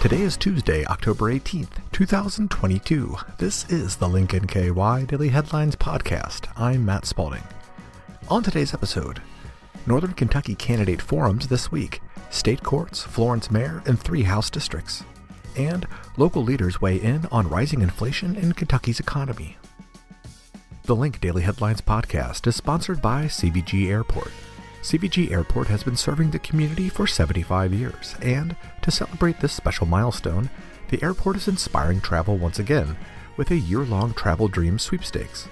Today is Tuesday, October 18th, 2022. This is the Link NKY Daily Headlines Podcast. I'm Matt Spalding. On today's episode, Northern Kentucky candidate forums this week, state courts, Florence mayor, and three House districts, and local leaders weigh in on rising inflation in Kentucky's economy. The Link Daily Headlines Podcast is sponsored by CVG Airport. CVG Airport has been serving the community for 75 years, and to celebrate this special milestone, the airport is inspiring travel once again with a year long Travel Dreams sweepstakes.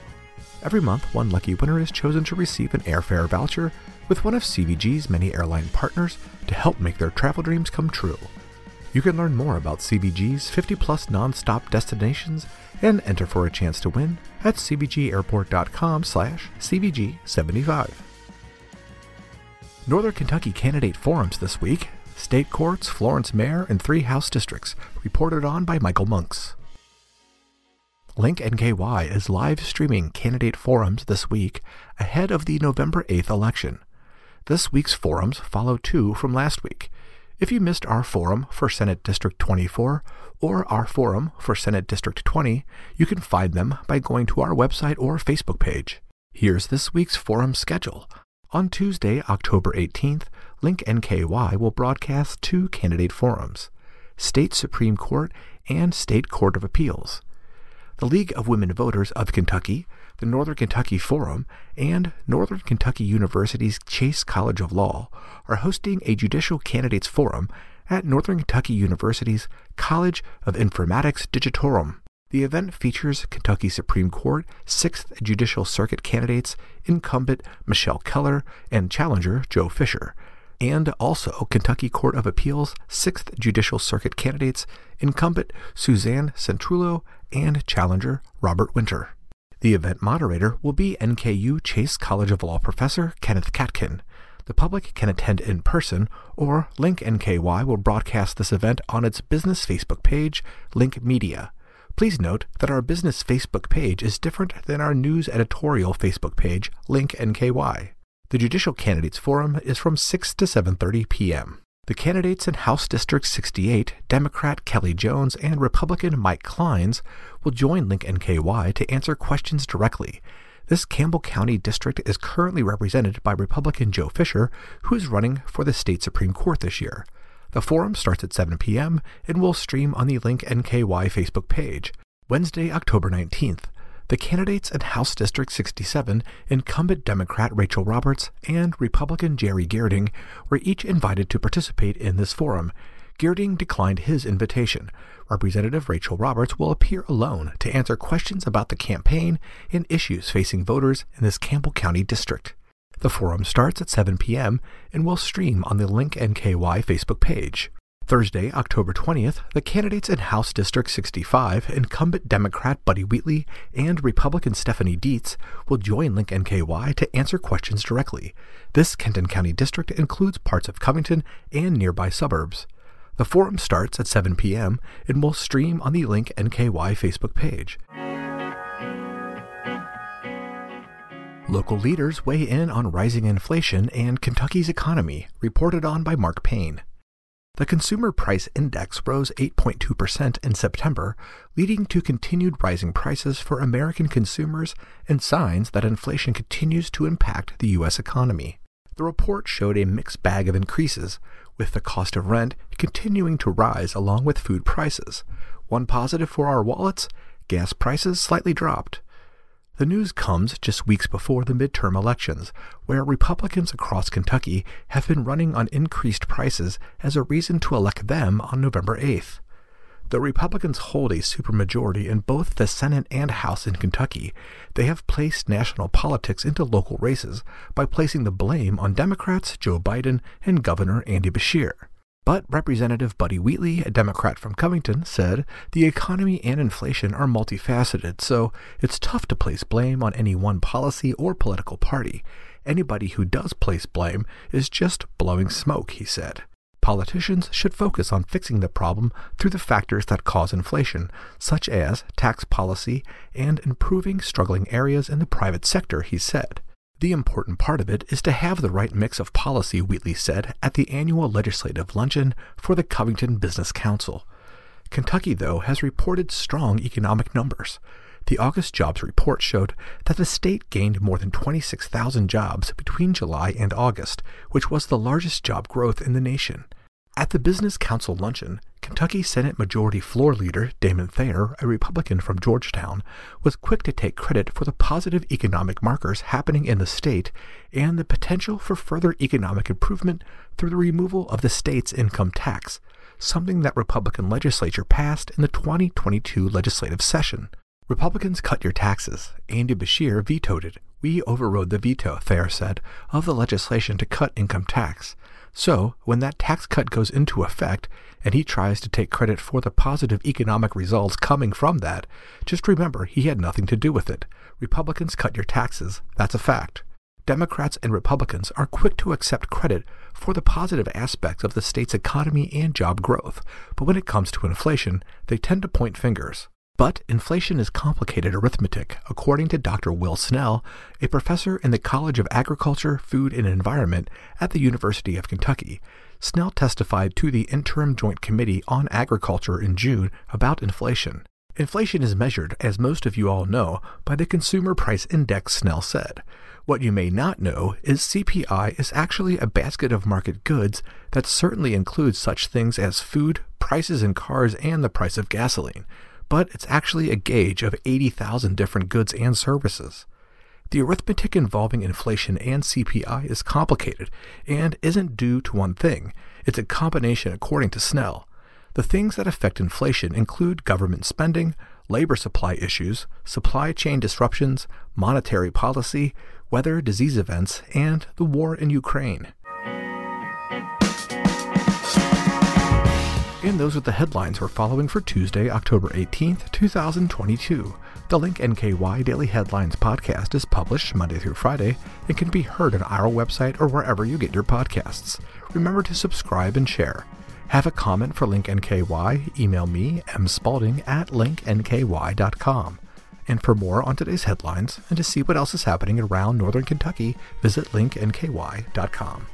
Every month, one lucky winner is chosen to receive an airfare voucher with one of CVG's many airline partners to help make their travel dreams come true. You can learn more about CVG's 50 plus nonstop destinations and enter for a chance to win at cvgairport.com slash cvg75. Northern Kentucky candidate forums this week. State courts, Florence mayor, and three House districts. Reported on by Michael Monks. Link NKY is live streaming candidate forums this week ahead of the November 8th election. This week's forums follow two from last week. If you missed our forum for Senate District 24 or our forum for Senate District 20, you can find them by going to our website or Facebook page. Here's this week's forum schedule. On Tuesday, October 18th, Link NKY will broadcast two candidate forums State Supreme Court and State Court of Appeals. The League of Women Voters of Kentucky, the Northern Kentucky Forum, and Northern Kentucky University's Chase College of Law are hosting a judicial candidates forum at Northern Kentucky University's College of Informatics Digitorium. The event features Kentucky Supreme Court 6th Judicial Circuit candidates incumbent Michelle Keller and challenger Joe Fisher, and also Kentucky Court of Appeals 6th Judicial Circuit candidates incumbent Susanne Cetrulo and challenger Robert Winter. The event moderator will be NKU Chase College of Law professor Kenneth Katkin. The public can attend in person, or Link NKY will broadcast this event on its business Facebook page, Link Media. Please note that our business Facebook page is different than our news editorial Facebook page, Link NKY. The Judicial Candidates Forum is from 6 to 7:30 p.m. The candidates in House District 68, Democrat Kelly Jones and Republican Mike Clines, will join Link NKY to answer questions directly. This Campbell County district is currently represented by Republican Joe Fisher, who is running for the state Supreme Court this year. The forum starts at 7 p.m. and will stream on the Link NKY Facebook page. Wednesday, October 19th, the candidates in House District 67, incumbent Democrat Rachel Roberts and Republican Jerry Gerding, were each invited to participate in this forum. Gerding declined his invitation. Representative Rachel Roberts will appear alone to answer questions about the campaign and issues facing voters in this Campbell County district. The forum starts at 7 p.m. and will stream on the Link NKY Facebook page. Thursday, October 20th, the candidates in House District 65, incumbent Democrat Buddy Wheatley and Republican Stephanie Dietz, will join Link NKY to answer questions directly. This Kenton County district includes parts of Covington and nearby suburbs. The forum starts at 7 p.m. and will stream on the Link NKY Facebook page. Local leaders weigh in on rising inflation and Kentucky's economy, reported on by Mark Payne. The Consumer Price Index rose 8.2% in September, leading to continued rising prices for American consumers and signs that inflation continues to impact the U.S. economy. The report showed a mixed bag of increases, with the cost of rent continuing to rise along with food prices. One positive for our wallets gas prices slightly dropped. The news comes just weeks before the midterm elections, where Republicans across Kentucky have been running on increased prices as a reason to elect them on November 8th. The Republicans hold a supermajority in both the Senate and House in Kentucky. They have placed national politics into local races by placing the blame on Democrats Joe Biden and Governor Andy Beshear. But Representative Buddy Wheatley, a Democrat from Covington, said the economy and inflation are multifaceted, so it's tough to place blame on any one policy or political party. Anybody who does place blame is just blowing smoke, he said. Politicians should focus on fixing the problem through the factors that cause inflation, such as tax policy and improving struggling areas in the private sector, he said. The important part of it is to have the right mix of policy, Wheatley said at the annual legislative luncheon for the Covington Business Council. Kentucky, though, has reported strong economic numbers. The August jobs report showed that the state gained more than 26,000 jobs between July and August, which was the largest job growth in the nation. At the Business Council luncheon, Kentucky Senate Majority Floor Leader Damon Thayer, a Republican from Georgetown, was quick to take credit for the positive economic markers happening in the state and the potential for further economic improvement through the removal of the state's income tax, something that Republican legislature passed in the 2022 legislative session. Republicans cut your taxes. Andy Beshear vetoed it. We overrode the veto, Thayer said, of the legislation to cut income tax. So, when that tax cut goes into effect, and he tries to take credit for the positive economic results coming from that, just remember he had nothing to do with it. Republicans cut your taxes. That's a fact. Democrats and Republicans are quick to accept credit for the positive aspects of the state's economy and job growth, but when it comes to inflation, they tend to point fingers. But inflation is complicated arithmetic, according to Dr. Will Snell, a professor in the College of Agriculture, Food, and Environment at the University of Kentucky. Snell testified to the Interim Joint Committee on Agriculture in June about inflation. Inflation is measured, as most of you all know, by the Consumer Price Index, Snell said. What you may not know is CPI is actually a basket of market goods that certainly includes such things as food, prices in cars, and the price of gasoline but it's actually a gauge of 80,000 different goods and services. The arithmetic involving inflation and CPI is complicated and isn't due to one thing. It's a combination according to Snell. The things that affect inflation include government spending, labor supply issues, supply chain disruptions, monetary policy, weather, disease events, and the war in Ukraine. And those are the headlines we're following for Tuesday, October 18th, 2022. The Link NKY Daily Headlines podcast is published Monday through Friday and can be heard on our website or wherever you get your podcasts. Remember to subscribe and share. Have a comment for Link NKY? Email me, mspalding at linknky.com. And for more on today's headlines and to see what else is happening around northern Kentucky, visit linknky.com.